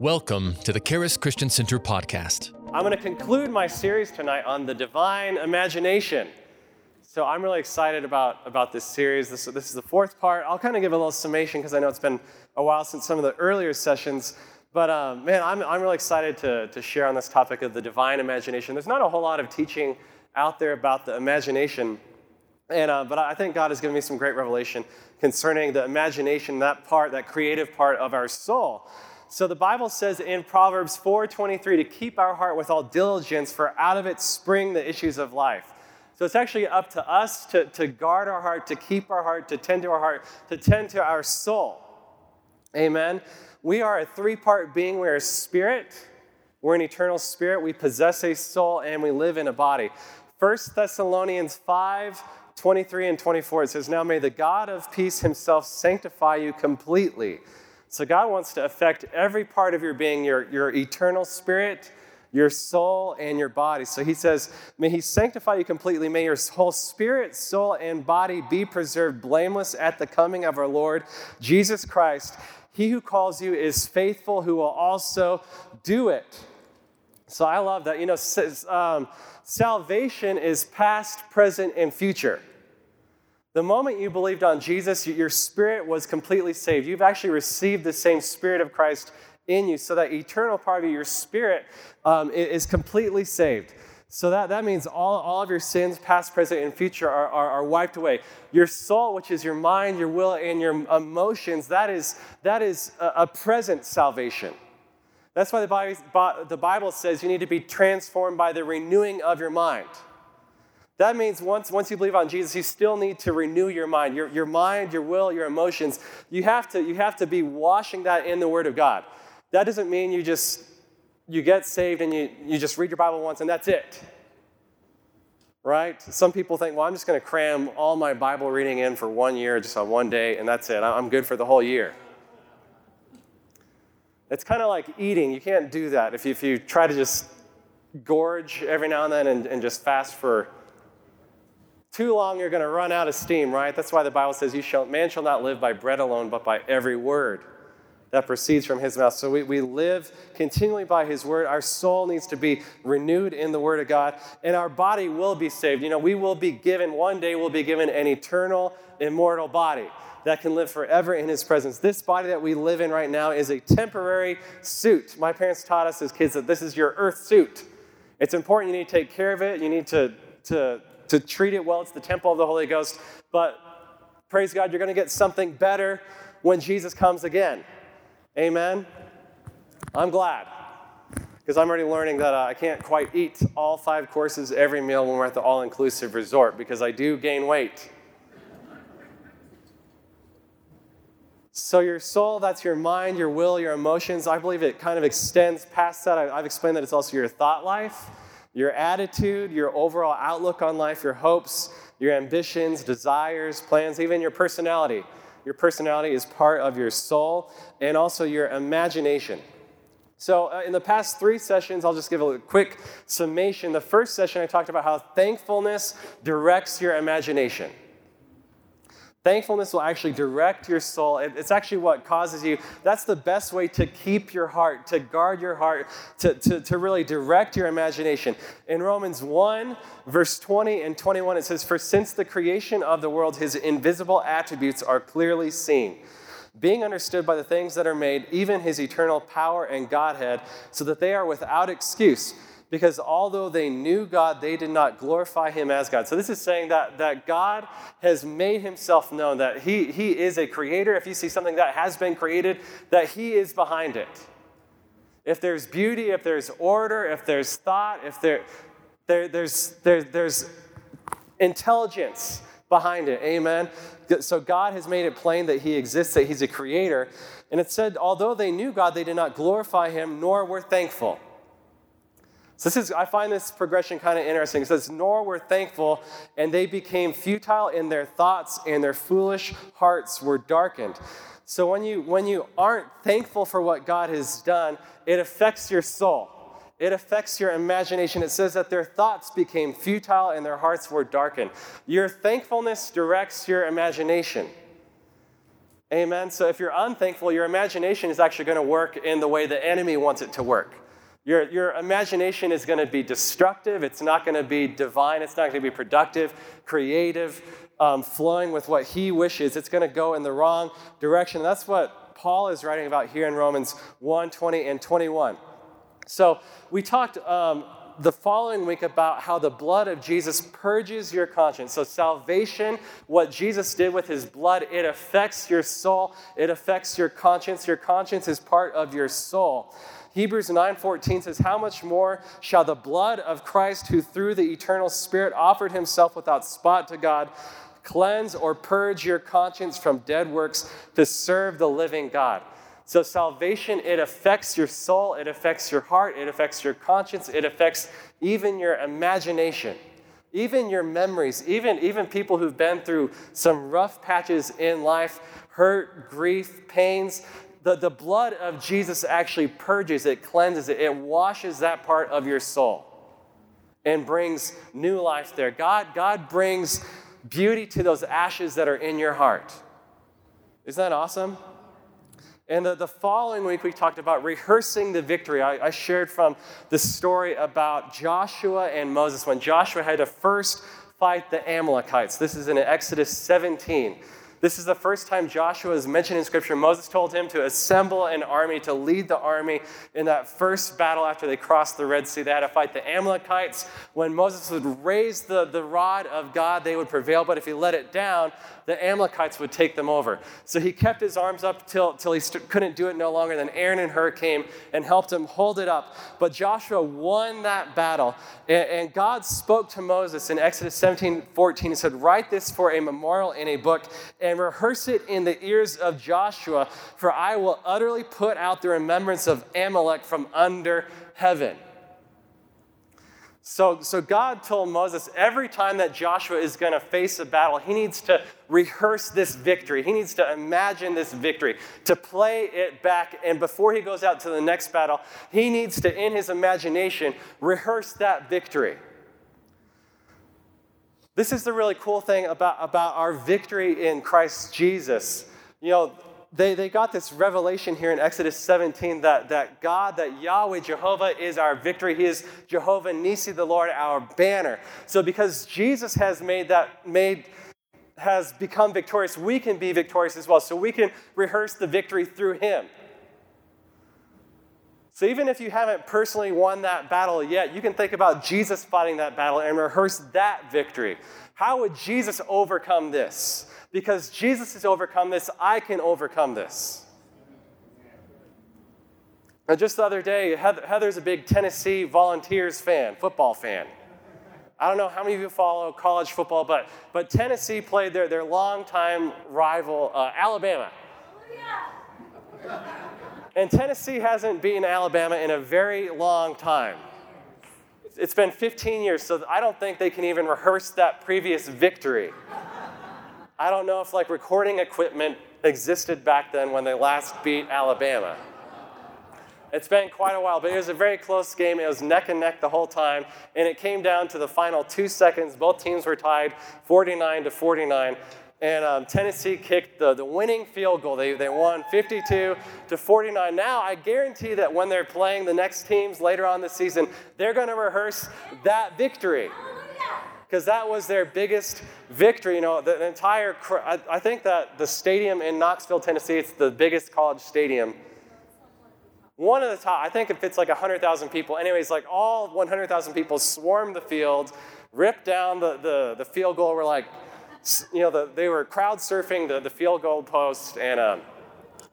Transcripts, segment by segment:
Welcome to the Charis Christian Center podcast. I'm going to conclude my series tonight on the divine imagination. So I'm really excited about, about this series. This, this is the fourth part. I'll kind of give a little summation because I know it's been a while since some of the earlier sessions. But um, man, I'm, I'm really excited to, to share on this topic of the divine imagination. There's not a whole lot of teaching out there about the imagination. And, uh, but I think God has given me some great revelation concerning the imagination, that part, that creative part of our soul. So the Bible says in Proverbs 4:23 to keep our heart with all diligence, for out of it spring the issues of life. So it's actually up to us to, to guard our heart, to keep our heart, to tend to our heart, to tend to our soul. Amen. We are a three-part being. We're a spirit, we're an eternal spirit, we possess a soul, and we live in a body. 1 Thessalonians 5 23 and 24, it says, Now may the God of peace himself sanctify you completely so God wants to affect every part of your being, your, your eternal spirit, your soul, and your body. So he says, May he sanctify you completely. May your whole spirit, soul, and body be preserved blameless at the coming of our Lord Jesus Christ. He who calls you is faithful, who will also do it. So I love that. You know, um, salvation is past, present, and future. The moment you believed on Jesus, your spirit was completely saved. You've actually received the same spirit of Christ in you, so that eternal part of you, your spirit um, is completely saved. So that, that means all, all of your sins, past, present, and future, are, are, are, wiped away. Your soul, which is your mind, your will, and your emotions, that is, that is a, a present salvation. That's why the Bible, the Bible says you need to be transformed by the renewing of your mind. That means once, once you believe on Jesus, you still need to renew your mind, your, your mind, your will, your emotions. You have, to, you have to be washing that in the Word of God. That doesn't mean you just you get saved and you, you just read your Bible once and that's it. Right? Some people think, well, I'm just going to cram all my Bible reading in for one year, just on one day, and that's it. I'm good for the whole year. It's kind of like eating. You can't do that. If you, if you try to just gorge every now and then and, and just fast for too long, you're going to run out of steam, right? That's why the Bible says, you shall, man shall not live by bread alone, but by every word that proceeds from his mouth. So we, we live continually by his word. Our soul needs to be renewed in the word of God, and our body will be saved. You know, we will be given, one day we'll be given an eternal, immortal body that can live forever in his presence. This body that we live in right now is a temporary suit. My parents taught us as kids that this is your earth suit. It's important. You need to take care of it. You need to, to to treat it well. It's the temple of the Holy Ghost. But praise God, you're going to get something better when Jesus comes again. Amen. I'm glad because I'm already learning that uh, I can't quite eat all five courses every meal when we're at the all inclusive resort because I do gain weight. So, your soul, that's your mind, your will, your emotions. I believe it kind of extends past that. I've explained that it's also your thought life your attitude, your overall outlook on life, your hopes, your ambitions, desires, plans, even your personality. Your personality is part of your soul and also your imagination. So, uh, in the past three sessions, I'll just give a quick summation. The first session, I talked about how thankfulness directs your imagination. Thankfulness will actually direct your soul. It's actually what causes you. That's the best way to keep your heart, to guard your heart, to, to, to really direct your imagination. In Romans 1, verse 20 and 21, it says, For since the creation of the world, his invisible attributes are clearly seen being understood by the things that are made, even his eternal power and Godhead, so that they are without excuse because although they knew God, they did not glorify him as God. So this is saying that, that God has made himself known, that he, he is a creator. If you see something that has been created, that he is behind it. If there's beauty, if there's order, if there's thought, if there, there, there's, there, there's intelligence behind it. Amen. So God has made it plain that he exists, that he's a creator. And it said, although they knew God, they did not glorify him, nor were thankful. So this is, I find this progression kind of interesting. It says, Nor were thankful, and they became futile in their thoughts, and their foolish hearts were darkened. So when you when you aren't thankful for what God has done, it affects your soul. It affects your imagination. It says that their thoughts became futile and their hearts were darkened. Your thankfulness directs your imagination. Amen. So if you're unthankful, your imagination is actually going to work in the way the enemy wants it to work. Your, your imagination is going to be destructive. It's not going to be divine. It's not going to be productive, creative, um, flowing with what he wishes. It's going to go in the wrong direction. That's what Paul is writing about here in Romans 1 20 and 21. So we talked um, the following week about how the blood of Jesus purges your conscience. So, salvation, what Jesus did with his blood, it affects your soul, it affects your conscience. Your conscience is part of your soul. Hebrews 9:14 says, "How much more shall the blood of Christ, who through the eternal Spirit offered himself without spot to God, cleanse or purge your conscience from dead works to serve the living God?" So, salvation, it affects your soul, it affects your heart, it affects your conscience, it affects even your imagination, even your memories, even, even people who've been through some rough patches in life, hurt, grief, pains. The, the blood of Jesus actually purges it, cleanses it, it washes that part of your soul and brings new life there. God, God brings beauty to those ashes that are in your heart. Isn't that awesome? And the, the following week, we talked about rehearsing the victory. I, I shared from the story about Joshua and Moses when Joshua had to first fight the Amalekites. This is in Exodus 17. This is the first time Joshua is mentioned in Scripture. Moses told him to assemble an army, to lead the army in that first battle after they crossed the Red Sea. They had to fight the Amalekites. When Moses would raise the, the rod of God, they would prevail, but if he let it down, the Amalekites would take them over. So he kept his arms up till, till he st- couldn't do it no longer. Then Aaron and Hur came and helped him hold it up. But Joshua won that battle. And, and God spoke to Moses in Exodus 17 14 and said, Write this for a memorial in a book rehearse it in the ears of Joshua, for I will utterly put out the remembrance of Amalek from under heaven. So, so God told Moses every time that Joshua is going to face a battle, he needs to rehearse this victory. He needs to imagine this victory, to play it back. And before he goes out to the next battle, he needs to, in his imagination, rehearse that victory. This is the really cool thing about, about our victory in Christ Jesus. You know, they, they got this revelation here in Exodus 17 that, that God, that Yahweh, Jehovah, is our victory. He is Jehovah Nissi, the Lord, our banner. So because Jesus has made that, made, has become victorious, we can be victorious as well. So we can rehearse the victory through him. So even if you haven't personally won that battle yet, you can think about Jesus fighting that battle and rehearse that victory. How would Jesus overcome this? because Jesus has overcome this, I can overcome this. Now, just the other day, Heather's a big Tennessee Volunteers fan, football fan. I don't know how many of you follow college football, but, but Tennessee played their, their longtime rival, uh, Alabama. And Tennessee hasn't beaten Alabama in a very long time. It's been 15 years, so I don't think they can even rehearse that previous victory. I don't know if like recording equipment existed back then when they last beat Alabama. It's been quite a while, but it was a very close game. It was neck and neck the whole time, and it came down to the final two seconds. Both teams were tied 49 to 49. And um, Tennessee kicked the, the winning field goal. They, they won 52 to 49. Now, I guarantee that when they're playing the next teams later on this season, they're going to rehearse that victory because that was their biggest victory. You know, the, entire, I, I think that the stadium in Knoxville, Tennessee, it's the biggest college stadium. One of the top, I think it fits like 100,000 people. Anyways, like all 100,000 people swarmed the field, ripped down the, the, the field goal. We're like, you know, the, they were crowd surfing the, the field goal post, and um,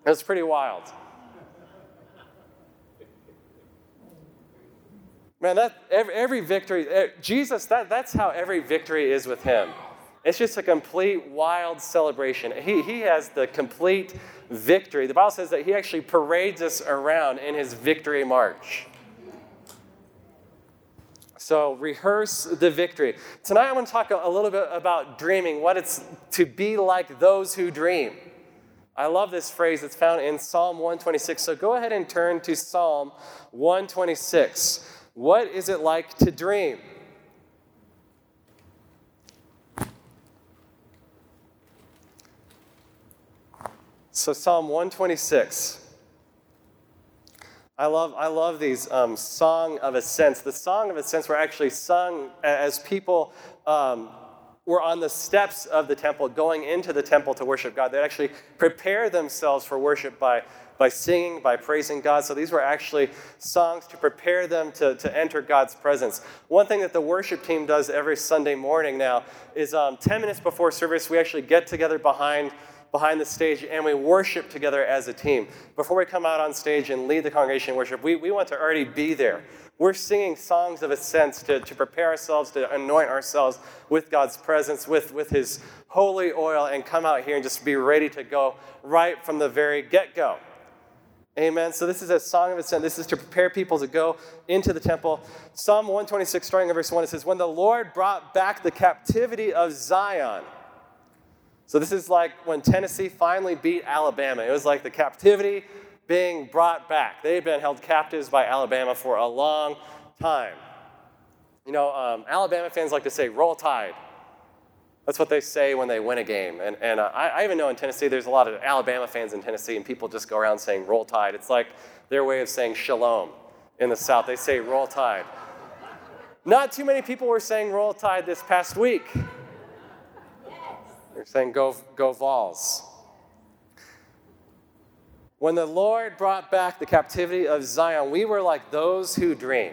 it was pretty wild. Man, that every, every victory, eh, Jesus, that, that's how every victory is with him. It's just a complete wild celebration. He, he has the complete victory. The Bible says that he actually parades us around in his victory march. So rehearse the victory. Tonight I want to talk a little bit about dreaming, what it's to be like those who dream. I love this phrase. It's found in Psalm 126. So go ahead and turn to Psalm 126. What is it like to dream? So, Psalm 126. I love, I love these um, song of ascents. The song of ascents were actually sung as people um, were on the steps of the temple, going into the temple to worship God. They'd actually prepare themselves for worship by, by singing, by praising God. So these were actually songs to prepare them to, to enter God's presence. One thing that the worship team does every Sunday morning now is um, 10 minutes before service, we actually get together behind behind the stage and we worship together as a team. Before we come out on stage and lead the congregation worship, we, we want to already be there. We're singing songs of ascents to, to prepare ourselves, to anoint ourselves with God's presence, with, with His holy oil, and come out here and just be ready to go right from the very get go. Amen. So, this is a song of ascent. This is to prepare people to go into the temple. Psalm 126, starting in verse 1, it says, When the Lord brought back the captivity of Zion, so this is like when Tennessee finally beat Alabama. It was like the captivity being brought back. They had been held captives by Alabama for a long time. You know, um, Alabama fans like to say, roll tide. That's what they say when they win a game. And, and uh, I, I even know in Tennessee, there's a lot of Alabama fans in Tennessee, and people just go around saying roll tide. It's like their way of saying shalom in the South. They say roll tide. Not too many people were saying roll tide this past week. They're saying, go, go Vols. When the Lord brought back the captivity of Zion, we were like those who dream.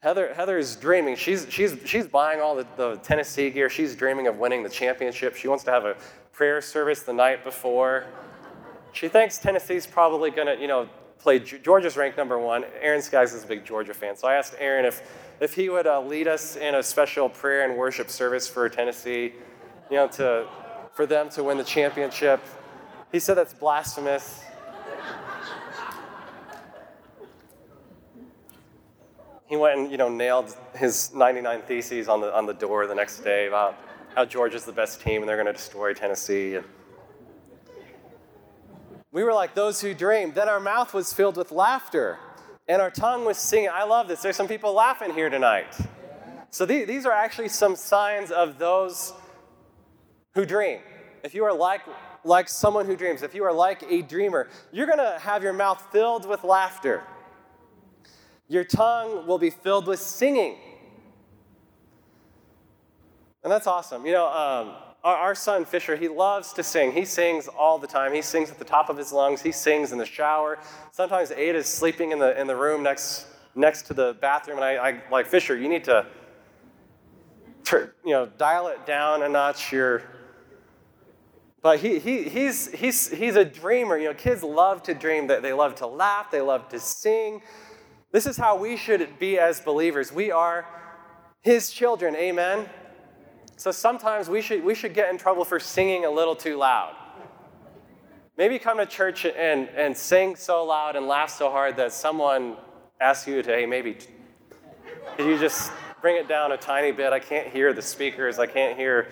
Heather, Heather is dreaming. She's, she's, she's buying all the, the Tennessee gear. She's dreaming of winning the championship. She wants to have a prayer service the night before. She thinks Tennessee's probably going to, you know, play. Georgia's ranked number one. Aaron Skaggs is a big Georgia fan. So I asked Aaron if if he would uh, lead us in a special prayer and worship service for Tennessee, you know, to, for them to win the championship. He said that's blasphemous. he went and you know nailed his 99 theses on the on the door the next day about how Georgia's the best team and they're going to destroy Tennessee. And we were like those who dream. Then our mouth was filled with laughter and our tongue was singing. I love this. There's some people laughing here tonight. So these are actually some signs of those who dream. If you are like, like someone who dreams, if you are like a dreamer, you're going to have your mouth filled with laughter. Your tongue will be filled with singing. And that's awesome. You know, um, our, son Fisher, he loves to sing. He sings all the time. He sings at the top of his lungs. He sings in the shower. Sometimes Ada is sleeping in the, in the room next, next to the bathroom, and I, I like, Fisher, you need to, you know, dial it down a notch. You're, but he, he, he's, he's, he's a dreamer. You know, kids love to dream. They love to laugh. They love to sing. This is how we should be as believers. We are his children. Amen. So sometimes we should, we should get in trouble for singing a little too loud. Maybe come to church and, and sing so loud and laugh so hard that someone asks you to, hey, maybe, could you just bring it down a tiny bit? I can't hear the speakers. I can't hear.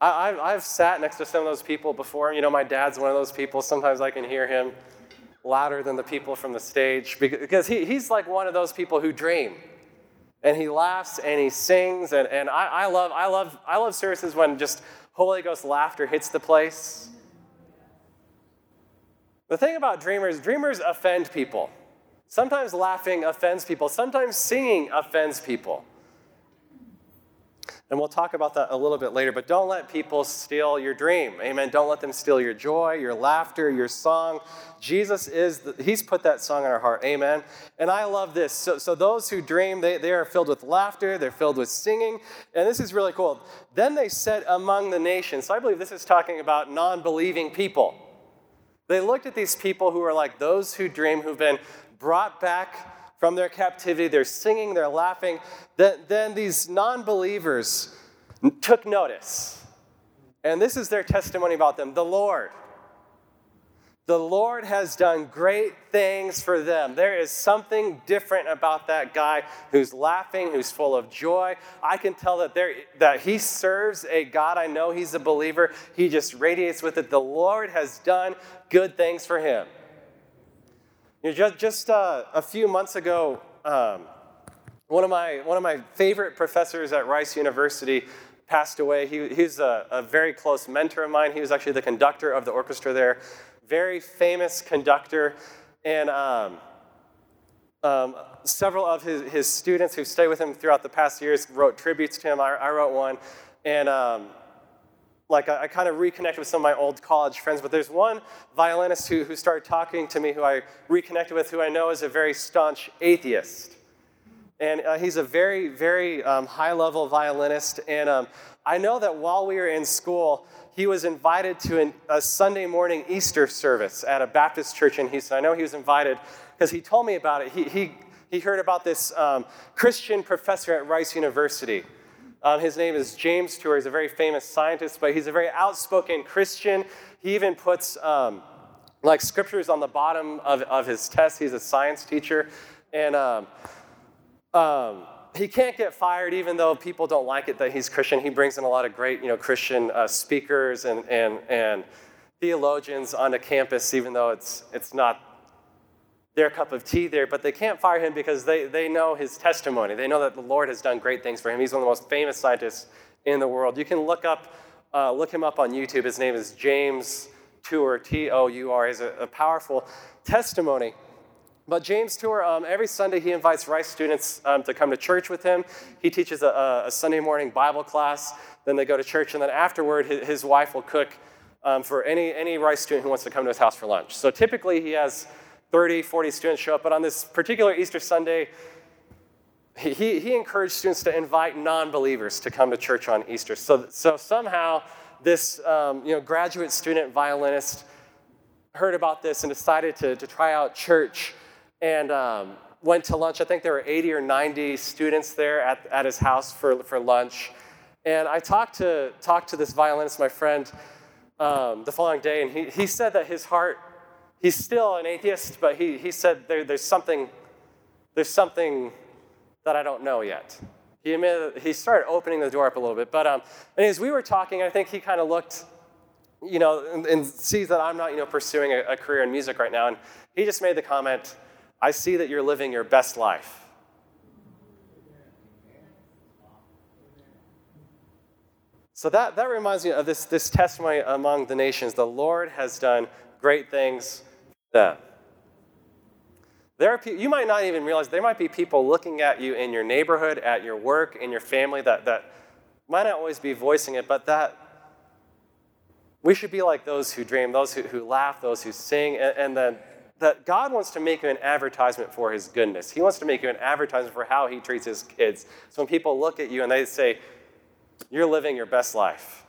I, I've, I've sat next to some of those people before. You know, my dad's one of those people. Sometimes I can hear him louder than the people from the stage because he, he's like one of those people who dream and he laughs and he sings and, and I, I love I love I love services when just Holy Ghost laughter hits the place. The thing about dreamers, dreamers offend people. Sometimes laughing offends people, sometimes singing offends people. And we'll talk about that a little bit later, but don't let people steal your dream. Amen. Don't let them steal your joy, your laughter, your song. Jesus is, the, He's put that song in our heart. Amen. And I love this. So, so those who dream, they, they are filled with laughter, they're filled with singing. And this is really cool. Then they said among the nations. So I believe this is talking about non believing people. They looked at these people who are like those who dream, who've been brought back from their captivity. They're singing, they're laughing. Then, these non believers took notice. And this is their testimony about them the Lord. The Lord has done great things for them. There is something different about that guy who's laughing, who's full of joy. I can tell that, there, that he serves a God. I know he's a believer. He just radiates with it. The Lord has done good things for him. You know, just just uh, a few months ago, um, one, of my, one of my favorite professors at Rice University passed away. He, he's a, a very close mentor of mine. He was actually the conductor of the orchestra there, very famous conductor. And um, um, several of his, his students who stayed with him throughout the past years wrote tributes to him. I, I wrote one. And um, like I, I, kind of reconnected with some of my old college friends, but there's one violinist who, who started talking to me who I reconnected with who I know is a very staunch atheist. And uh, he's a very, very um, high level violinist. And um, I know that while we were in school, he was invited to an, a Sunday morning Easter service at a Baptist church in Houston. I know he was invited because he told me about it. He, he, he heard about this um, Christian professor at Rice University. Um, his name is James Tour. He's a very famous scientist, but he's a very outspoken Christian. He even puts um, like scriptures on the bottom of, of his test. He's a science teacher. And um, um, he can't get fired even though people don't like it that he's Christian. He brings in a lot of great, you know, Christian uh, speakers and, and, and theologians onto campus, even though it's, it's not their cup of tea there, but they can't fire him because they, they know his testimony. They know that the Lord has done great things for him. He's one of the most famous scientists in the world. You can look up, uh, look him up on YouTube. His name is James Tour, T-O-U-R. He's a, a powerful testimony. But James Tour, um, every Sunday he invites Rice students um, to come to church with him. He teaches a, a, Sunday morning Bible class. Then they go to church, and then afterward, his, his wife will cook um, for any, any Rice student who wants to come to his house for lunch. So typically he has 30, 40 students show up, but on this particular Easter Sunday, he, he encouraged students to invite non-believers to come to church on Easter. So, so somehow this um, you know, graduate student violinist heard about this and decided to, to try out church and um, went to lunch. I think there were 80 or 90 students there at, at his house for, for lunch. And I talked to, talked to this violinist, my friend, um, the following day, and he, he said that his heart he's still an atheist, but he, he said there, there's, something, there's something that I don't know yet. He, admitted, he started opening the door up a little bit. But um, and as we were talking, I think he kind of looked, you know, and, and, sees that I'm not, you know, pursuing a, a career in music right now. And he just made the comment, I see that you're living your best life. So that, that reminds me of this, this testimony among the nations. The Lord has done great things them. There are people, you might not even realize there might be people looking at you in your neighborhood, at your work, in your family that, that might not always be voicing it, but that we should be like those who dream, those who, who laugh, those who sing, and, and then that God wants to make you an advertisement for his goodness. He wants to make you an advertisement for how he treats his kids. So when people look at you and they say, You're living your best life,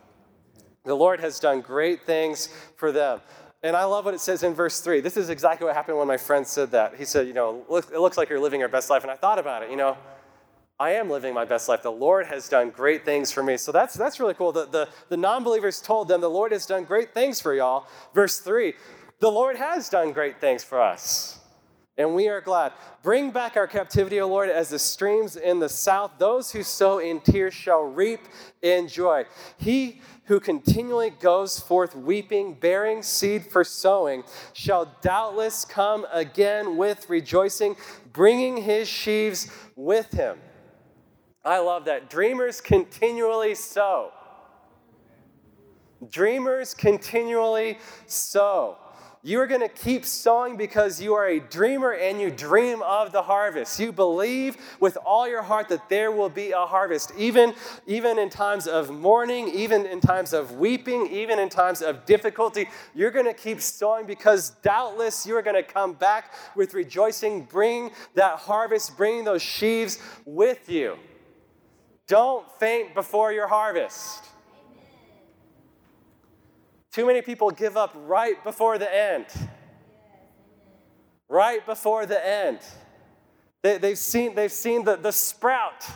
the Lord has done great things for them. And I love what it says in verse 3. This is exactly what happened when my friend said that. He said, You know, it looks like you're living your best life. And I thought about it, you know, I am living my best life. The Lord has done great things for me. So that's, that's really cool. The, the, the non believers told them, The Lord has done great things for y'all. Verse 3 The Lord has done great things for us. And we are glad. Bring back our captivity, O Lord, as the streams in the south. Those who sow in tears shall reap in joy. He who continually goes forth weeping, bearing seed for sowing, shall doubtless come again with rejoicing, bringing his sheaves with him. I love that. Dreamers continually sow. Dreamers continually sow. You are going to keep sowing because you are a dreamer and you dream of the harvest. You believe with all your heart that there will be a harvest, even, even in times of mourning, even in times of weeping, even in times of difficulty. You're going to keep sowing because doubtless you are going to come back with rejoicing, bring that harvest, bring those sheaves with you. Don't faint before your harvest. Too many people give up right before the end. Right before the end. They, have seen, they've seen the, the sprout.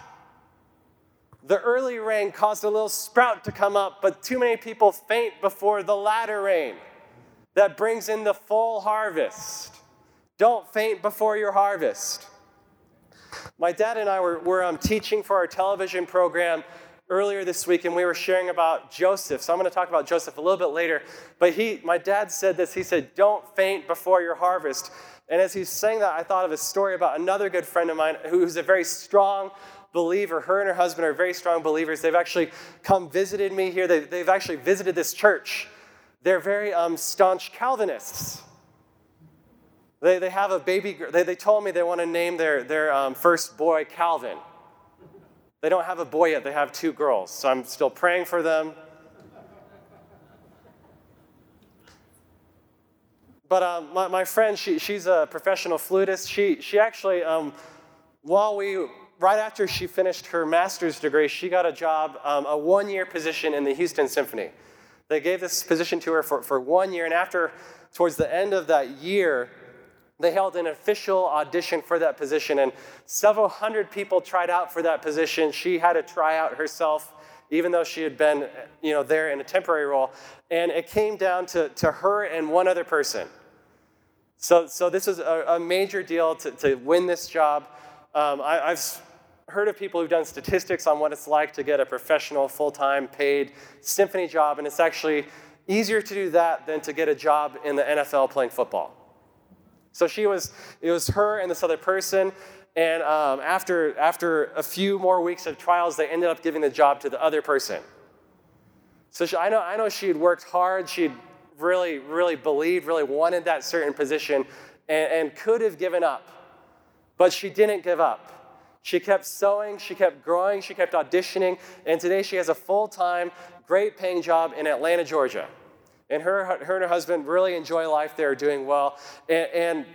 The early rain caused a little sprout to come up, but too many people faint before the latter rain that brings in the full harvest. Don't faint before your harvest. My dad and I were, were um, teaching for our television program earlier this week and we were sharing about Joseph. So I'm going to talk about Joseph a little bit later. But he, my dad said this. He said, Don't faint before your harvest. And as he's saying that, I thought of a story about another good friend of mine who's a very strong believer. Her and her husband are very strong believers. They've actually come visited me here. They, have actually visited this church. They're very um, staunch Calvinists. They, they have a baby, they, they told me they want to name their, their um, first boy Calvin. They don't have a boy yet, they have two girls. So I'm still praying for them. But um, my, my friend, she, she's a professional flutist. She, she actually, um, while we, right after she finished her master's degree, she got a job, um, a one year position in the Houston Symphony. They gave this position to her for, for one year, and after, towards the end of that year, they held an official audition for that position, and several hundred people tried out for that position. She had to try out herself, even though she had been you know, there in a temporary role. And it came down to, to her and one other person. So, so this was a, a major deal to, to win this job. Um, I, I've heard of people who've done statistics on what it's like to get a professional, full time, paid symphony job, and it's actually easier to do that than to get a job in the NFL playing football. So she was, it was her and this other person. And um, after, after a few more weeks of trials, they ended up giving the job to the other person. So she, I, know, I know she had worked hard. She'd really, really believed, really wanted that certain position, and, and could have given up. But she didn't give up. She kept sowing, she kept growing, she kept auditioning, and today she has a full time, great paying job in Atlanta, Georgia. And her, her and her husband really enjoy life there, doing well, and, and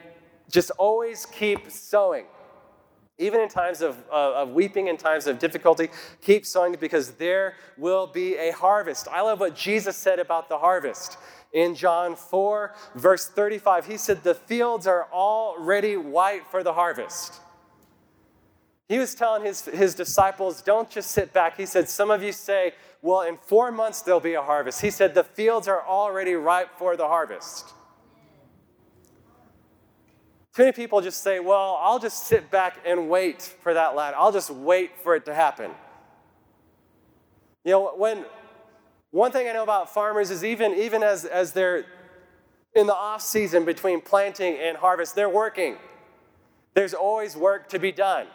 just always keep sowing. Even in times of, uh, of weeping, in times of difficulty, keep sowing because there will be a harvest. I love what Jesus said about the harvest. In John 4, verse 35, he said, The fields are already white for the harvest. He was telling his, his disciples, Don't just sit back. He said, Some of you say, well, in four months there'll be a harvest. He said, The fields are already ripe for the harvest. Too many people just say, Well, I'll just sit back and wait for that land. I'll just wait for it to happen. You know, when one thing I know about farmers is even, even as, as they're in the off season between planting and harvest, they're working. There's always work to be done.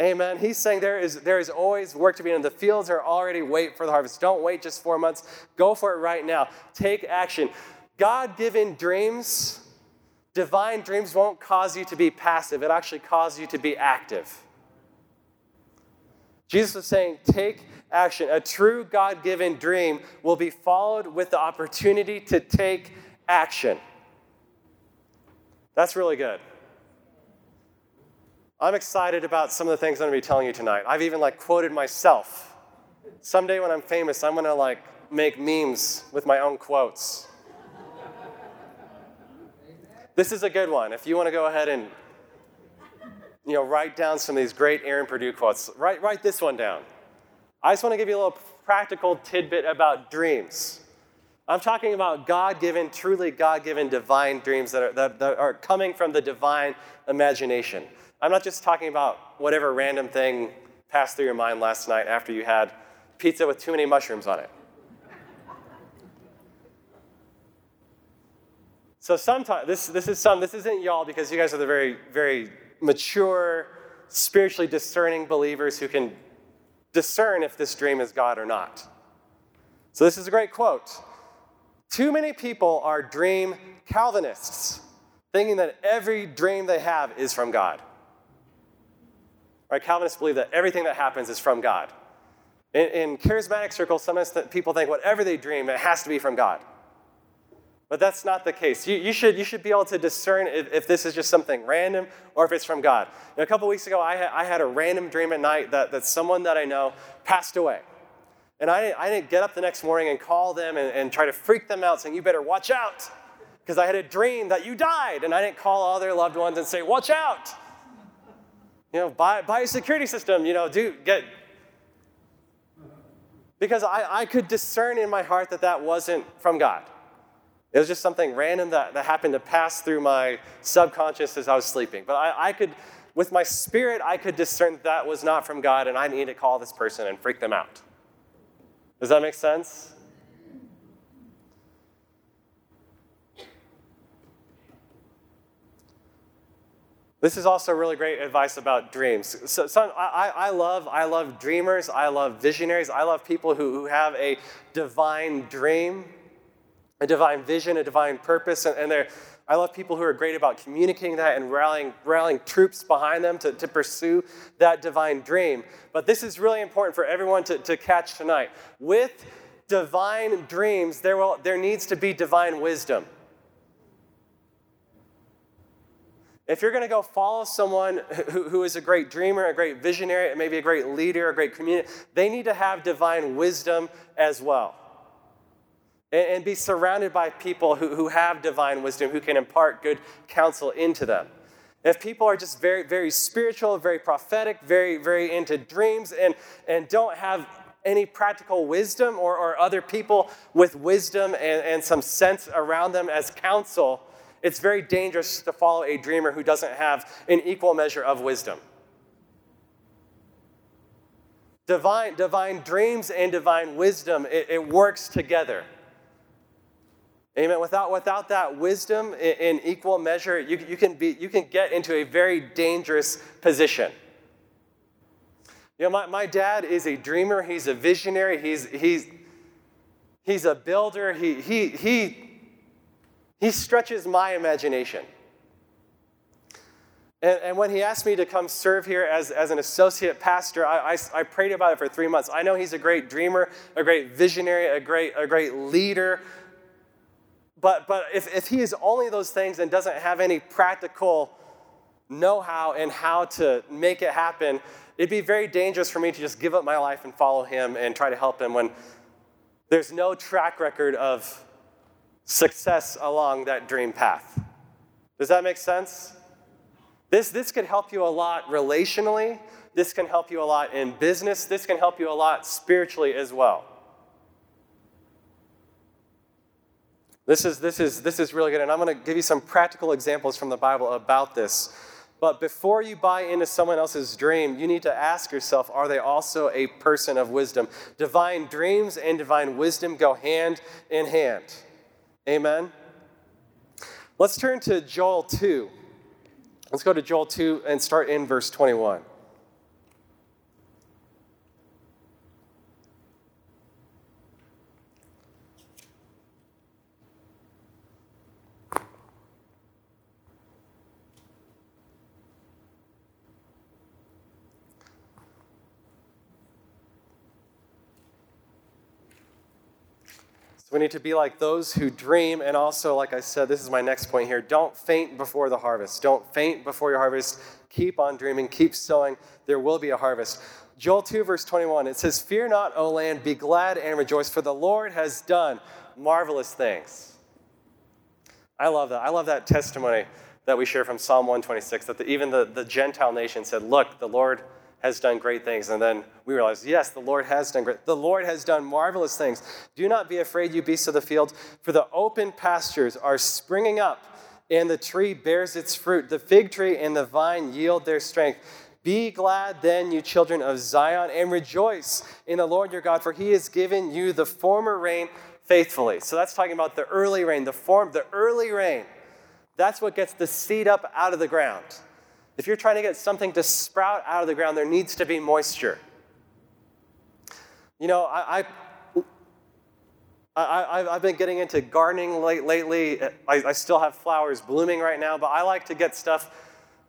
Amen. He's saying there is, there is always work to be done. The fields are already wait for the harvest. Don't wait just four months. Go for it right now. Take action. God given dreams, divine dreams won't cause you to be passive, it actually causes you to be active. Jesus was saying, take action. A true God given dream will be followed with the opportunity to take action. That's really good. I'm excited about some of the things I'm going to be telling you tonight. I've even like quoted myself. Someday when I'm famous, I'm going to like make memes with my own quotes. this is a good one. If you want to go ahead and you know, write down some of these great Aaron Purdue quotes, write, write this one down. I just want to give you a little practical tidbit about dreams. I'm talking about God given, truly God given divine dreams that are, that, that are coming from the divine imagination. I'm not just talking about whatever random thing passed through your mind last night after you had pizza with too many mushrooms on it. So sometimes this, this is some this isn't y'all because you guys are the very very mature, spiritually discerning believers who can discern if this dream is God or not. So this is a great quote. Too many people are dream Calvinists, thinking that every dream they have is from God. Right? Calvinists believe that everything that happens is from God. In, in charismatic circles, sometimes people think whatever they dream, it has to be from God. But that's not the case. You, you, should, you should be able to discern if, if, this is just something random or if it's from God. a couple weeks ago, I had, I had a random dream at night that, that someone that I know passed away. And I, I didn't get up the next morning and call them and, and try to freak them out saying, You better watch out. Because I had a dream that you died. And I didn't call all their loved ones and say, Watch out. You know, buy, buy a security system, you know, do get. Because I, I could discern in my heart that that wasn't from God. It was just something random that, that happened to pass through my subconscious as I was sleeping. But I, I could, with my spirit, I could discern that that was not from God and I need to call this person and freak them out. Does that make sense? This is also really great advice about dreams. So, so I, I, love, I love dreamers. I love visionaries. I love people who, who have a divine dream, a divine vision, a divine purpose. And, and they're, I love people who are great about communicating that and rallying, rallying troops behind them to, to pursue that divine dream. But this is really important for everyone to, to catch tonight. With divine dreams, there, will, there needs to be divine wisdom. If you're going to go follow someone who, who is a great dreamer, a great visionary, maybe a great leader, a great community, they need to have divine wisdom as well. And, and be surrounded by people who, who have divine wisdom, who can impart good counsel into them. If people are just very, very spiritual, very prophetic, very, very into dreams, and, and don't have any practical wisdom or, or other people with wisdom and, and some sense around them as counsel, it's very dangerous to follow a dreamer who doesn't have an equal measure of wisdom. Divine, divine dreams and divine wisdom, it, it works together. Amen. Without, without that wisdom in, in equal measure, you, you, can be, you can get into a very dangerous position. You know, my, my dad is a dreamer, he's a visionary, he's, he's, he's a builder, he, he, he he stretches my imagination. And, and, when he asked me to come serve here as, as an associate pastor, I, I, I, prayed about it for three months. I know he's a great dreamer, a great visionary, a great, a great leader. But, but if, if he is only those things and doesn't have any practical know how and how to make it happen, it'd be very dangerous for me to just give up my life and follow him and try to help him when there's no track record of success along that dream path. Does that make sense? This, this could help you a lot relationally. This can help you a lot in business. This can help you a lot spiritually as well. This is, this is, this is really good, and I'm going to give you some practical examples from the Bible about this. But before you buy into someone else's dream, you need to ask yourself are they also a person of wisdom? Divine dreams and divine wisdom go hand in hand. Amen? Let's turn to Joel 2. Let's go to Joel 2 and start in verse 21. So we need to be like those who dream. And also, like I said, this is my next point here don't faint before the harvest. Don't faint before your harvest. Keep on dreaming, keep sowing. There will be a harvest. Joel 2, verse 21, it says, Fear not, O land, be glad and rejoice, for the Lord has done marvelous things. I love that. I love that testimony that we share from Psalm 126 that the, even the, the Gentile nation said, Look, the Lord has done great things. And then we realize, yes, the Lord has done great. The Lord has done marvelous things. Do not be afraid, you beasts of the field, for the open pastures are springing up, and the tree bears its fruit. The fig tree and the vine yield their strength. Be glad then, you children of Zion, and rejoice in the Lord your God, for he has given you the former rain faithfully. So that's talking about the early rain, the form, the early rain. That's what gets the seed up out of the ground. If you're trying to get something to sprout out of the ground, there needs to be moisture. You know, I, I, have been getting into gardening late, lately. I, I still have flowers blooming right now, but I like to get stuff.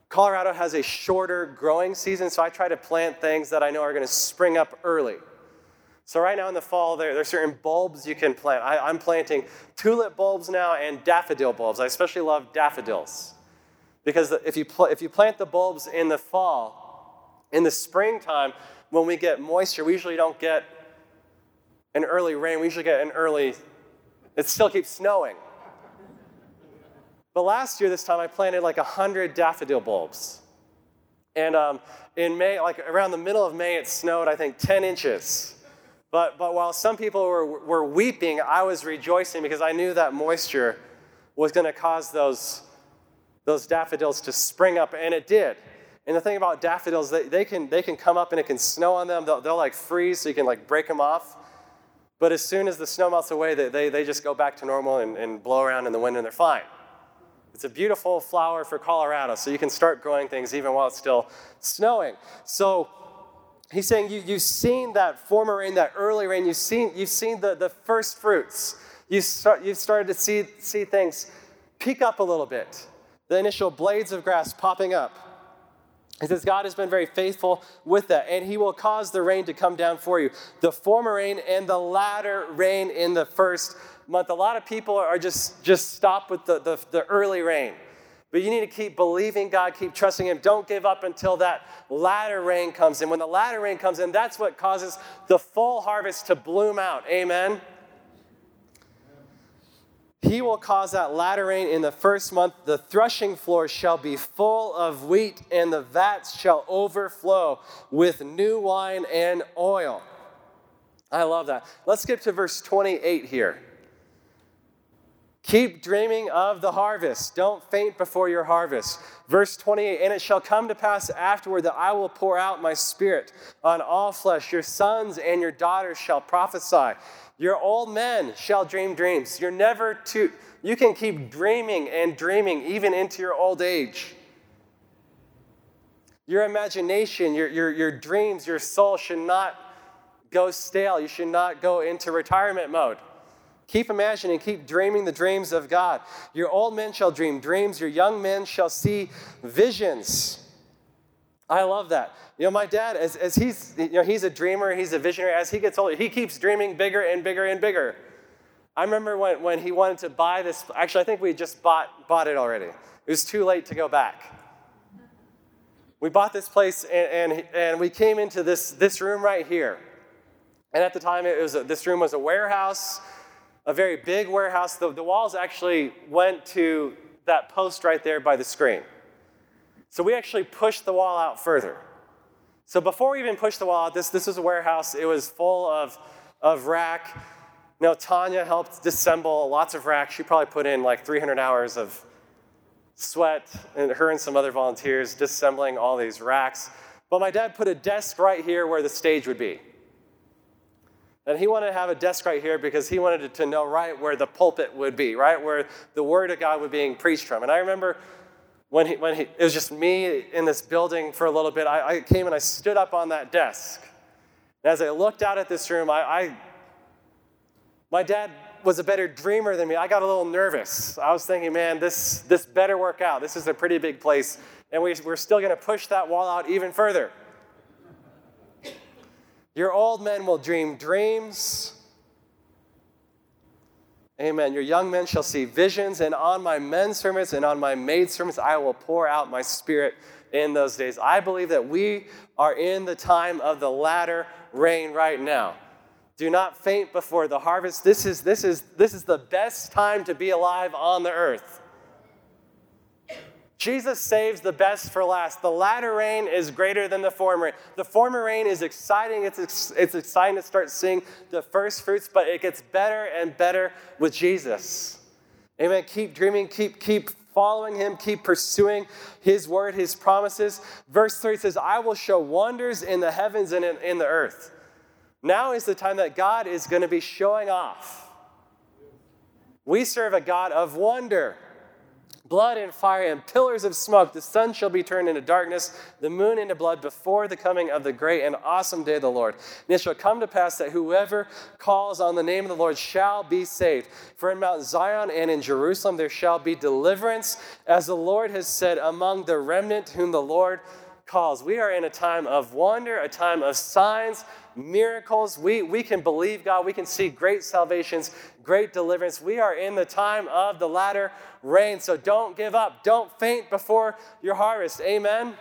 Colorado has a shorter growing season, so I try to plant things that I know are going to spring up early. So, right now in the fall, there, there are certain bulbs you can plant. I, I'm planting tulip bulbs now and daffodil bulbs. I especially love daffodils. Because if you, pl- if you plant the bulbs in the fall, in the springtime, when we get moisture, we usually don't get an early rain. We usually get an early, it still keeps snowing. But last year, this time, I planted like 100 daffodil bulbs. And um, in May, like around the middle of May, it snowed, I think, 10 inches. But, but while some people were, were weeping, I was rejoicing because I knew that moisture was going to cause those those daffodils to spring up, and it did. And the thing about daffodils, they, they, can, they can come up and it can snow on them. They'll, they'll like freeze so you can like break them off. But as soon as the snow melts away, they, they, they just go back to normal and, and blow around in the wind and they're fine. It's a beautiful flower for Colorado, so you can start growing things even while it's still snowing. So he's saying you, you've seen that former rain, that early rain, you've seen, you've seen the, the first fruits. You start, you've started to see, see things peek up a little bit, the initial blades of grass popping up. He says, God has been very faithful with that, and He will cause the rain to come down for you. The former rain and the latter rain in the first month. A lot of people are just, just stop with the, the, the early rain. But you need to keep believing God, keep trusting Him. Don't give up until that latter rain comes in. When the latter rain comes in, that's what causes the full harvest to bloom out. Amen. He will cause that latter rain in the first month. The threshing floor shall be full of wheat, and the vats shall overflow with new wine and oil. I love that. Let's skip to verse 28 here. Keep dreaming of the harvest. Don't faint before your harvest. Verse 28 And it shall come to pass afterward that I will pour out my spirit on all flesh. Your sons and your daughters shall prophesy. Your old men shall dream dreams. You're never too, you can keep dreaming and dreaming even into your old age. Your imagination, your, your, your dreams, your soul should not go stale. You should not go into retirement mode. Keep imagining, keep dreaming the dreams of God. Your old men shall dream dreams, your young men shall see visions. I love that. You know, my dad, as, as he's, you know, he's a dreamer, he's a visionary. As he gets older, he keeps dreaming bigger and bigger and bigger. I remember when, when he wanted to buy this, actually, I think we just bought, bought it already. It was too late to go back. We bought this place and, and, and we came into this, this room right here. And at the time, it was a, this room was a warehouse, a very big warehouse. The, the walls actually went to that post right there by the screen. So we actually pushed the wall out further. So before we even pushed the wall out, this, this was a warehouse. It was full of, of rack. Know, Tanya helped disassemble lots of racks. She probably put in like 300 hours of sweat, and her and some other volunteers disassembling all these racks. But my dad put a desk right here where the stage would be. And he wanted to have a desk right here because he wanted to know right where the pulpit would be, right where the word of God was being preached from. And I remember when, he, when he, it was just me in this building for a little bit, I, I came and I stood up on that desk. And as I looked out at this room, I, I, my dad was a better dreamer than me. I got a little nervous. I was thinking, man, this, this better work out. This is a pretty big place. And we, we're still going to push that wall out even further. Your old men will dream dreams Amen. Your young men shall see visions, and on my men servants and on my maid servants I will pour out my spirit in those days. I believe that we are in the time of the latter rain right now. Do not faint before the harvest. This is, this is, this is the best time to be alive on the earth. Jesus saves the best for last. The latter rain is greater than the former. The former rain is exciting. It's, it's exciting to start seeing the first fruits, but it gets better and better with Jesus. Amen. Keep dreaming, keep, keep following him, keep pursuing his word, his promises. Verse 3 says, I will show wonders in the heavens and in, in the earth. Now is the time that God is going to be showing off. We serve a God of wonder blood and fire and pillars of smoke. The sun shall be turned into darkness, the moon into blood before the coming of the great and awesome day of the Lord. And it shall come to pass that whoever calls on the name of the Lord shall be saved. For in Mount Zion and in Jerusalem there shall be deliverance, as the Lord has said, among the remnant whom the Lord calls. We are in a time of wonder, a time of signs, miracles. We, we can believe God. We can see great salvations, great deliverance. We are in the time of the latter rain. So don't give up. Don't faint before your harvest. Amen.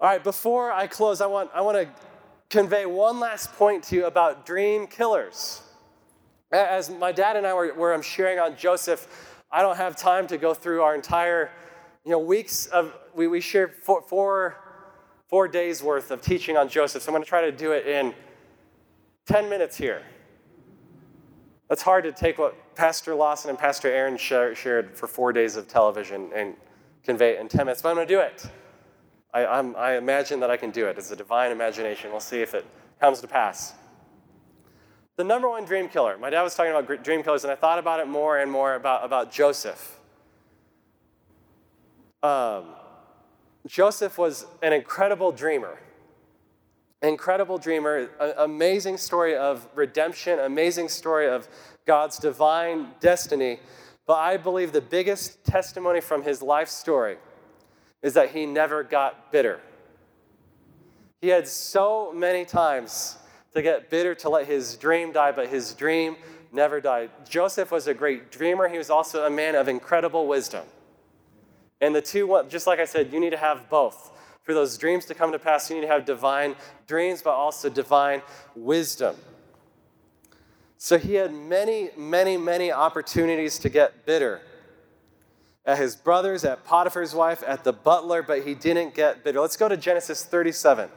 All right, before I close, I want, I want to convey one last point to you about dream killers. As my dad and I were, were I'm sharing on Joseph, I don't have time to go through our entire you know, weeks of, we, we shared four, four four days worth of teaching on Joseph. So I'm going to try to do it in 10 minutes here. It's hard to take what Pastor Lawson and Pastor Aaron shared for four days of television and convey it in 10 minutes, but I'm going to do it. I, I imagine that I can do it. It's a divine imagination. We'll see if it comes to pass. The number one dream killer. My dad was talking about dream killers, and I thought about it more and more about, about Joseph. Um, Joseph was an incredible dreamer. Incredible dreamer, amazing story of redemption, amazing story of God's divine destiny. But I believe the biggest testimony from his life story is that he never got bitter. He had so many times to get bitter to let his dream die, but his dream never died. Joseph was a great dreamer. He was also a man of incredible wisdom. And the two, just like I said, you need to have both. For those dreams to come to pass, you need to have divine dreams, but also divine wisdom. So he had many, many, many opportunities to get bitter at his brothers, at Potiphar's wife, at the butler, but he didn't get bitter. Let's go to Genesis 37.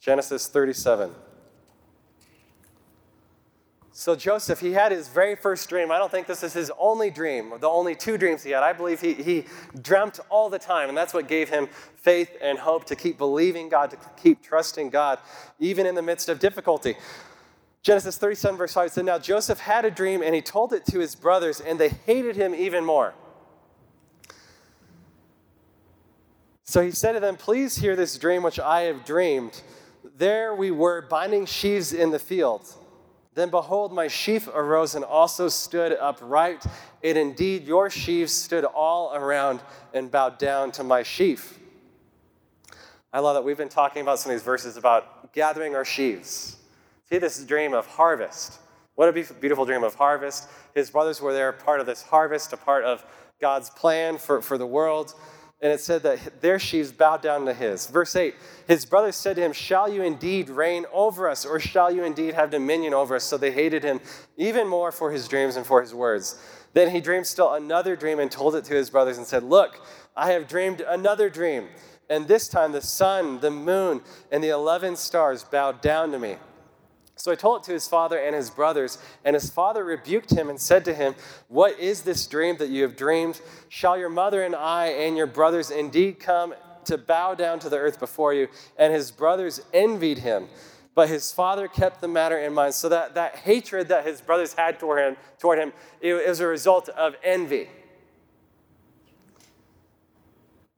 Genesis 37. So, Joseph, he had his very first dream. I don't think this is his only dream, the only two dreams he had. I believe he, he dreamt all the time, and that's what gave him faith and hope to keep believing God, to keep trusting God, even in the midst of difficulty. Genesis 37, verse 5 said, Now Joseph had a dream, and he told it to his brothers, and they hated him even more. So he said to them, Please hear this dream which I have dreamed. There we were binding sheaves in the field. Then behold, my sheaf arose and also stood upright. And indeed, your sheaves stood all around and bowed down to my sheaf. I love that we've been talking about some of these verses about gathering our sheaves. See this dream of harvest. What a beautiful dream of harvest. His brothers were there, part of this harvest, a part of God's plan for, for the world and it said that their sheaves bowed down to his. Verse 8 His brothers said to him, Shall you indeed reign over us, or shall you indeed have dominion over us? So they hated him even more for his dreams and for his words. Then he dreamed still another dream and told it to his brothers and said, Look, I have dreamed another dream. And this time the sun, the moon, and the 11 stars bowed down to me. So I told it to his father and his brothers, and his father rebuked him and said to him, What is this dream that you have dreamed? Shall your mother and I and your brothers indeed come to bow down to the earth before you? And his brothers envied him. But his father kept the matter in mind. So that, that hatred that his brothers had toward him, toward him it was a result of envy.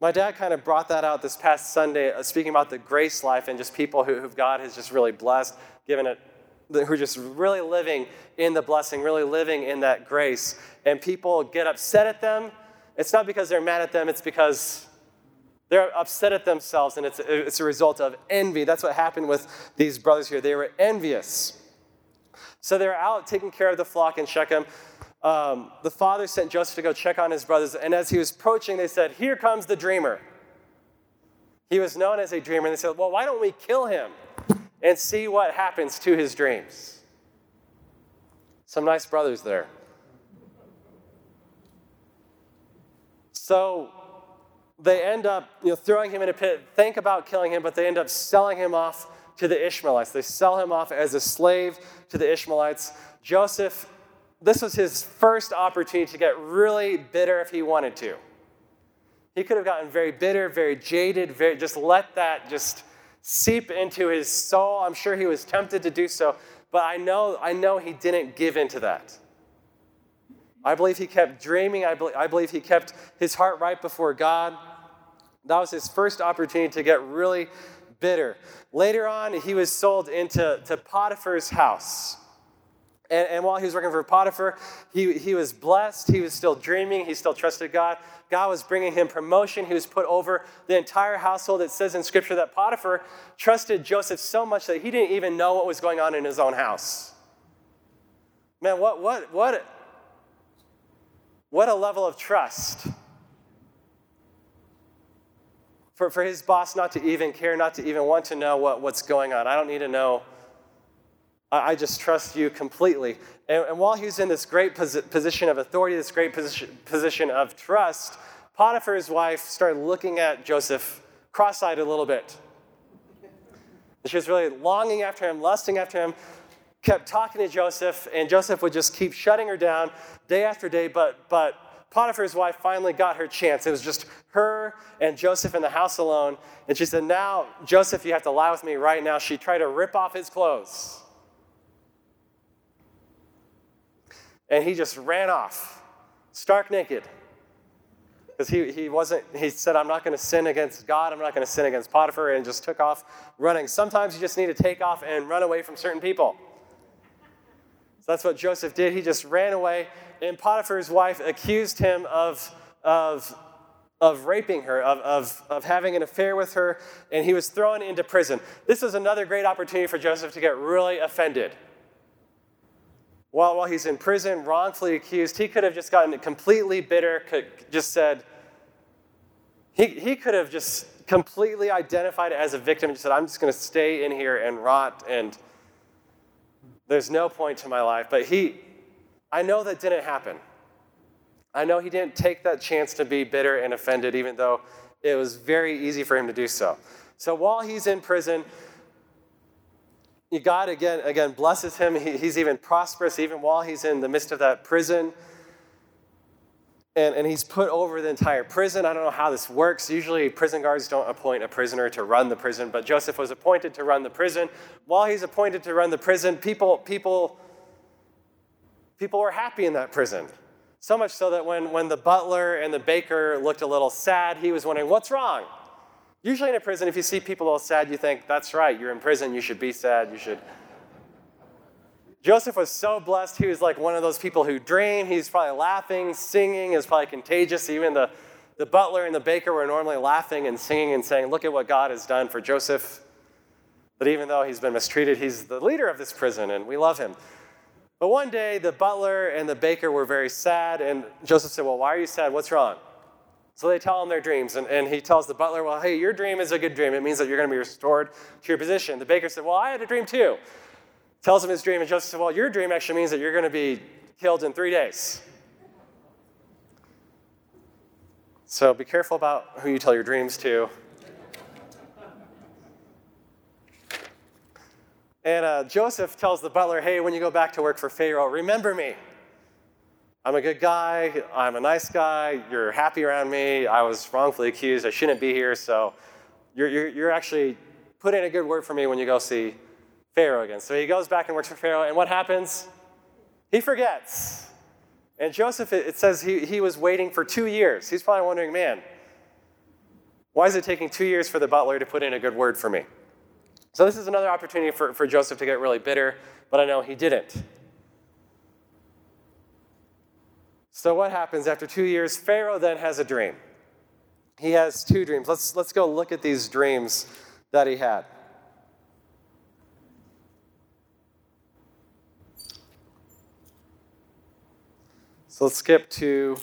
My dad kind of brought that out this past Sunday, uh, speaking about the grace life and just people who, who God has just really blessed, given it who are just really living in the blessing, really living in that grace. And people get upset at them. It's not because they're mad at them, it's because they're upset at themselves, and it's, it's a result of envy. That's what happened with these brothers here. They were envious. So they're out taking care of the flock in Shechem. Um, the father sent Joseph to go check on his brothers, and as he was approaching, they said, Here comes the dreamer. He was known as a dreamer, and they said, Well, why don't we kill him? And see what happens to his dreams. Some nice brothers there. So they end up you know, throwing him in a pit, think about killing him, but they end up selling him off to the Ishmaelites. They sell him off as a slave to the Ishmaelites. Joseph, this was his first opportunity to get really bitter if he wanted to. He could have gotten very bitter, very jaded, very, just let that just seep into his soul. I'm sure he was tempted to do so, but I know, I know he didn't give into that. I believe he kept dreaming. I believe, I believe he kept his heart right before God. That was his first opportunity to get really bitter. Later on, he was sold into to Potiphar's house. And, and while he was working for Potiphar, he, he was blessed. He was still dreaming. He still trusted God. God was bringing him promotion. He was put over the entire household. It says in Scripture that Potiphar trusted Joseph so much that he didn't even know what was going on in his own house. Man, what, what, what, what a level of trust. For, for his boss not to even care, not to even want to know what, what's going on. I don't need to know. I, just trust you completely. And, and while he's in this great posi- position of authority, this great position, position of trust, Potiphar's wife started looking at Joseph cross eyed a little bit. She was really longing after him, lusting after him, kept talking to Joseph, and Joseph would just keep shutting her down day after day. But, but Potiphar's wife finally got her chance. It was just her and Joseph in the house alone. And she said, Now, Joseph, you have to lie with me right now. She tried to rip off his clothes. And he just ran off, stark naked. Because he, he wasn't, he said, I'm not going to sin against God, I'm not going to sin against Potiphar, and just took off running. Sometimes you just need to take off and run away from certain people. So that's what Joseph did. He just ran away, and Potiphar's wife accused him of, of, of raping her, of, of, of having an affair with her, and he was thrown into prison. This was another great opportunity for Joseph to get really offended. While, while he's in prison, wrongfully accused, he could have just gotten completely bitter, could just said, he, he could have just completely identified as a victim and just said, I'm just going to stay in here and rot and there's no point to my life. But he, I know that didn't happen. I know he didn't take that chance to be bitter and offended, even though it was very easy for him to do so. So while he's in prison, God again, again blesses him. He, he's even prosperous even while he's in the midst of that prison. And, and he's put over the entire prison. I don't know how this works. Usually, prison guards don't appoint a prisoner to run the prison, but Joseph was appointed to run the prison. While he's appointed to run the prison, people, people, people were happy in that prison. So much so that when, when the butler and the baker looked a little sad, he was wondering, What's wrong? Usually in a prison, if you see people all sad, you think, That's right, you're in prison, you should be sad, you should Joseph was so blessed. He was like one of those people who dream. He's probably laughing, singing is probably contagious. Even the, the butler and the baker were normally laughing and singing and saying, Look at what God has done for Joseph. But even though he's been mistreated, he's the leader of this prison and we love him. But one day, the butler and the baker were very sad, and Joseph said, Well, why are you sad? What's wrong? So they tell him their dreams, and, and he tells the butler, Well, hey, your dream is a good dream. It means that you're going to be restored to your position. The baker said, Well, I had a dream too tells him his dream, and Joseph said, Well, your dream actually means that you're going to be killed in three days. So be careful about who you tell your dreams to. And uh, Joseph tells the butler, Hey, when you go back to work for Pharaoh, remember me. I'm a good guy. I'm a nice guy. You're happy around me. I was wrongfully accused. I shouldn't be here. So you're, you're, you're actually putting a good word for me when you go see Pharaoh again. So he goes back and works for Pharaoh, and what happens? He forgets. And Joseph, it says he, he was waiting for two years. He's probably wondering, man, why is it taking two years for the butler to put in a good word for me? So this is another opportunity for, for Joseph to get really bitter, but I know he didn't. So what happens after two years? Pharaoh then has a dream. He has two dreams. Let's, let's go look at these dreams that he had. So let's skip to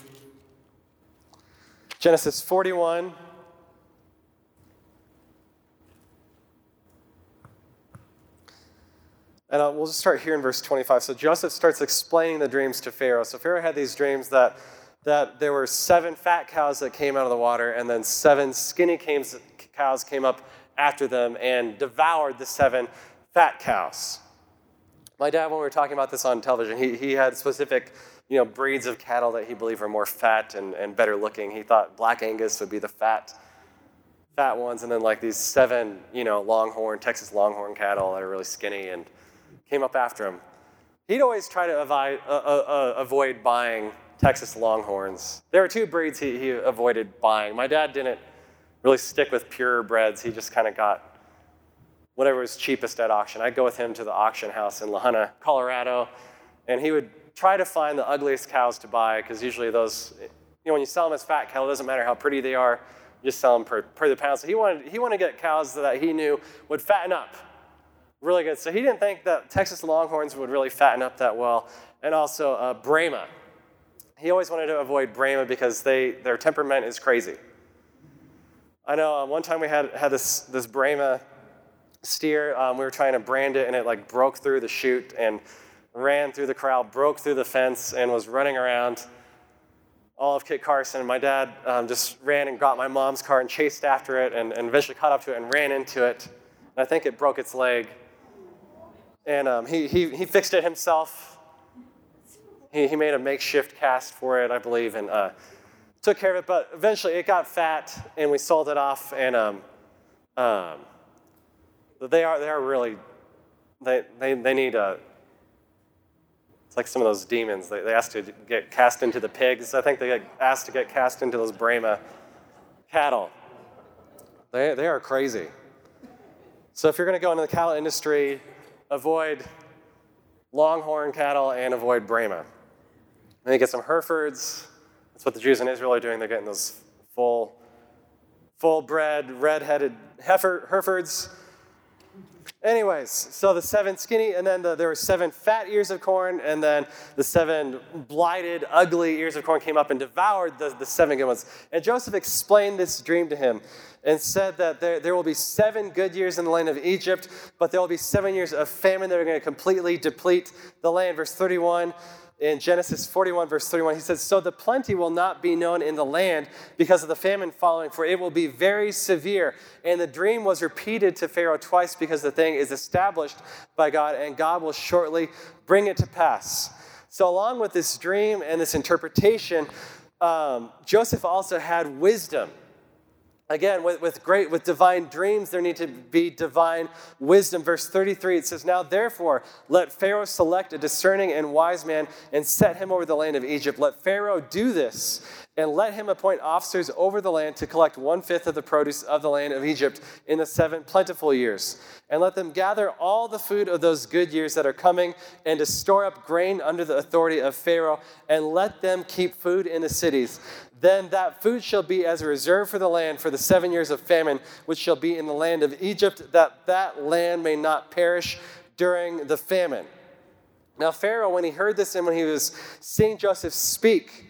Genesis 41. And uh, we'll just start here in verse 25. So Joseph starts explaining the dreams to Pharaoh. So Pharaoh had these dreams that, that there were seven fat cows that came out of the water, and then seven skinny cows came up after them and devoured the seven fat cows. My dad, when we were talking about this on television, he, he had specific you know, breeds of cattle that he believed were more fat and, and better looking. He thought Black Angus would be the fat, fat ones, and then like these seven, you know, Longhorn, Texas Longhorn cattle that are really skinny and came up after him. He'd always try to avoid, uh, uh, uh, avoid buying Texas Longhorns. There were two breeds he, he avoided buying. My dad didn't really stick with pure breds. He just kind of got whatever was cheapest at auction. I'd go with him to the auction house in La Junta, Colorado, and he would try to find the ugliest cows to buy because usually those, you know, when you sell them as fat cattle, it doesn't matter how pretty they are, you just sell them per, per the pound. So he wanted, he wanted to get cows that he knew would fatten up really good. So he didn't think that Texas Longhorns would really fatten up that well. And also uh, Brahma. He always wanted to avoid Brahma because they, their temperament is crazy. I know uh, one time we had, had this, this Brahma steer. Um, we were trying to brand it and it like broke through the chute and ran through the crowd, broke through the fence, and was running around all of Kit Carson. My dad um, just ran and got my mom's car and chased after it and, and, eventually caught up to it and ran into it. And I think it broke its leg. And um, he, he, he fixed it himself. he, he made a makeshift cast for it, I believe, and uh, took care of it. But eventually it got fat, and we sold it off. And um, um, they are they are really they they, they need a. It's like some of those demons. They, they asked to get cast into the pigs. I think they get asked to get cast into those Brahma cattle. They, they are crazy. So if you're going to go into the cattle industry, avoid longhorn cattle and avoid Brahma. Then you get some Herefords. That's what the Jews in Israel are doing. They're getting those full, full bred, red-headed heifer, Herefords. Anyways, so the seven skinny, and then the, there were seven fat ears of corn, and then the seven blighted, ugly ears of corn came up and devoured the, the seven good ones. And Joseph explained this dream to him and said that there, there will be seven good years in the land of Egypt, but there will be seven years of famine that are going to completely deplete the land. Verse 31 in Genesis 41, verse 31, he says, So the plenty will not be known in the land because of the famine following, for it will be very severe. And the dream was repeated to Pharaoh twice because the thing is established by God, and God will shortly bring it to pass. So, along with this dream and this interpretation, um, Joseph also had wisdom. Again, with, with great, with divine dreams, there need to be divine wisdom. Verse 33, it says, Now therefore, let Pharaoh select a discerning and wise man and set him over the land of Egypt. Let Pharaoh do this, and let him appoint officers over the land to collect one fifth of the produce of the land of Egypt in the seven plentiful years. And let them gather all the food of those good years that are coming, and to store up grain under the authority of Pharaoh, and let them keep food in the cities. Then that food shall be as a reserve for the land for the seven years of famine, which shall be in the land of Egypt, that that land may not perish during the famine. Now, Pharaoh, when he heard this and when he was seeing Joseph speak,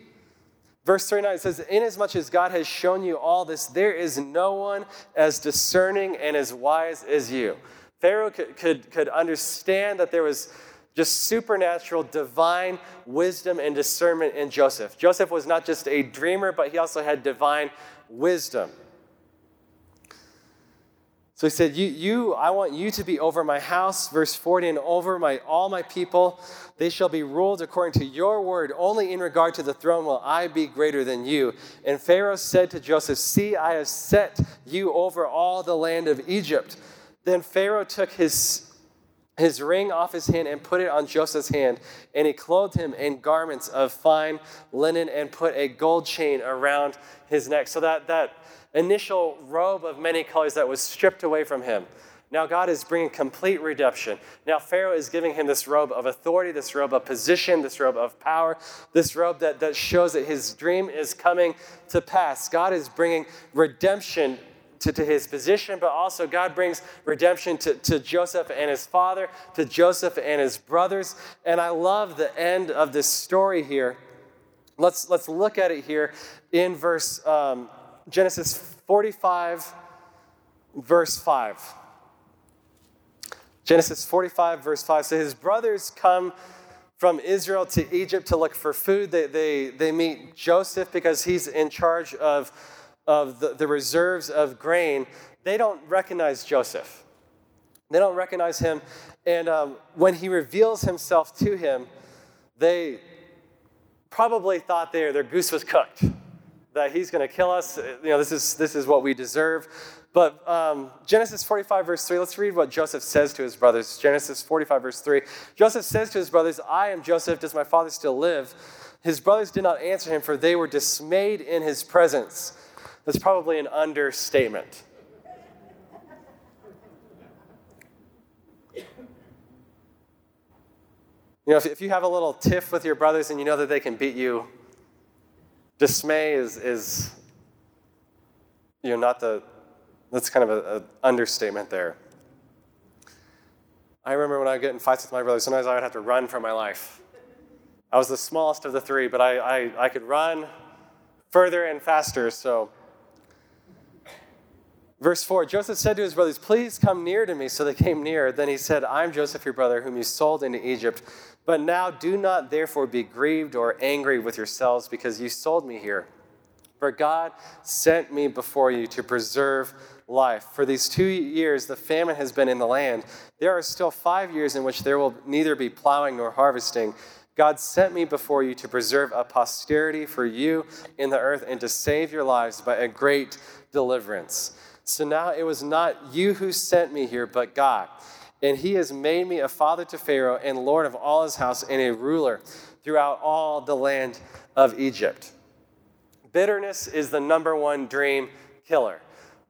verse 39 says, Inasmuch as God has shown you all this, there is no one as discerning and as wise as you. Pharaoh could, could, could understand that there was just supernatural, divine wisdom and discernment in Joseph. Joseph was not just a dreamer, but he also had divine wisdom. So he said, you, you, I want you to be over my house, verse 40, and over my all my people. They shall be ruled according to your word. Only in regard to the throne will I be greater than you. And Pharaoh said to Joseph, See, I have set you over all the land of Egypt. Then Pharaoh took his his ring off his hand and put it on Joseph's hand. And he clothed him in garments of fine linen and put a gold chain around his neck. So that, that initial robe of many colors that was stripped away from him. Now God is bringing complete redemption. Now Pharaoh is giving him this robe of authority, this robe of position, this robe of power, this robe that, that shows that his dream is coming to pass. God is bringing redemption to, to his position, but also God brings redemption to, to Joseph and his father, to Joseph and his brothers. And I love the end of this story here. Let's, let's look at it here in verse um, Genesis 45, verse 5. Genesis 45, verse 5. So his brothers come from Israel to Egypt to look for food. They, they, they meet Joseph because he's in charge of of the, the reserves of grain, they don't recognize Joseph. They don't recognize him. And um, when he reveals himself to him, they probably thought their, their goose was cooked, that he's going to kill us. You know, this is, this is what we deserve. But um, Genesis 45, verse 3, let's read what Joseph says to his brothers. Genesis 45, verse 3. Joseph says to his brothers, I am Joseph. Does my father still live? His brothers did not answer him, for they were dismayed in his presence. That's probably an understatement. You know, if, if you have a little tiff with your brothers and you know that they can beat you, dismay is, is you know, not the, that's kind of an understatement there. I remember when I would get in fights with my brothers, sometimes I would have to run for my life. I was the smallest of the three, but I, I, I could run further and faster, so Verse 4 Joseph said to his brothers, Please come near to me. So they came near. Then he said, I am Joseph, your brother, whom you sold into Egypt. But now do not therefore be grieved or angry with yourselves because you sold me here. For God sent me before you to preserve life. For these two years the famine has been in the land. There are still five years in which there will neither be plowing nor harvesting. God sent me before you to preserve a posterity for you in the earth and to save your lives by a great deliverance. So now it was not you who sent me here, but God. And he has made me a father to Pharaoh and Lord of all his house and a ruler throughout all the land of Egypt. Bitterness is the number one dream killer.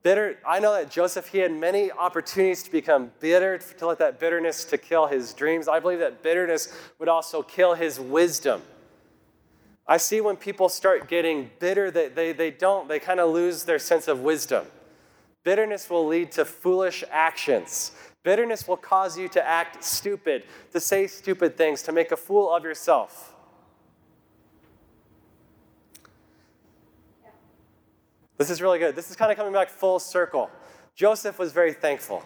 Bitter, I know that Joseph, he had many opportunities to become bitter, to let that bitterness to kill his dreams. I believe that bitterness would also kill his wisdom. I see when people start getting bitter, they, they, they don't, they kind of lose their sense of wisdom. Bitterness will lead to foolish actions. Bitterness will cause you to act stupid, to say stupid things, to make a fool of yourself. This is really good. This is kind of coming back full circle. Joseph was very thankful.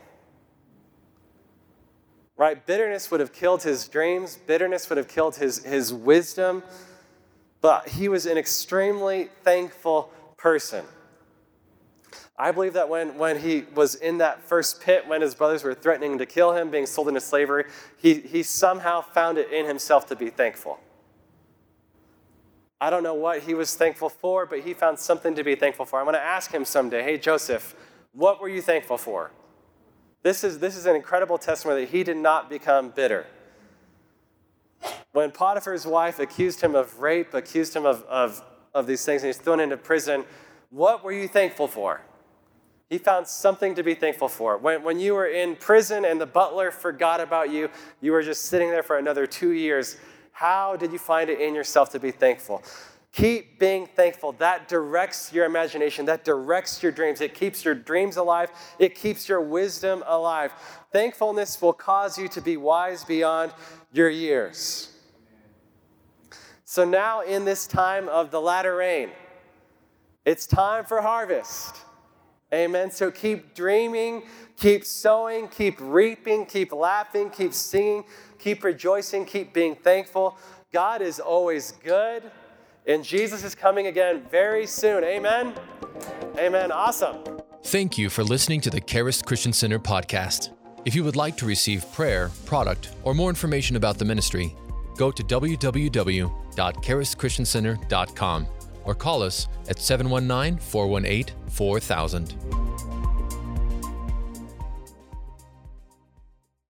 Right? Bitterness would have killed his dreams, bitterness would have killed his, his wisdom, but he was an extremely thankful person. I believe that when, when he was in that first pit, when his brothers were threatening to kill him, being sold into slavery, he, he somehow found it in himself to be thankful. I don't know what he was thankful for, but he found something to be thankful for. I'm going to ask him someday, hey, Joseph, what were you thankful for? This is, this is an incredible testimony that he did not become bitter. When Potiphar's wife accused him of rape, accused him of, of, of these things, and he's thrown into prison, what were you thankful for? He found something to be thankful for. When, when you were in prison and the butler forgot about you, you were just sitting there for another two years how did you find it in yourself to be thankful? Keep being thankful. That directs your imagination, that directs your dreams. It keeps your dreams alive, it keeps your wisdom alive. Thankfulness will cause you to be wise beyond your years. So now, in this time of the latter rain, it's time for harvest. Amen. So keep dreaming, keep sowing, keep reaping, keep laughing, keep singing, keep rejoicing, keep being thankful. God is always good, and Jesus is coming again very soon. Amen. Amen. Awesome. Thank you for listening to the Charis Christian Center podcast. If you would like to receive prayer, product, or more information about the ministry, go to www.charischristiancenter.com or call us at 719 418 4000.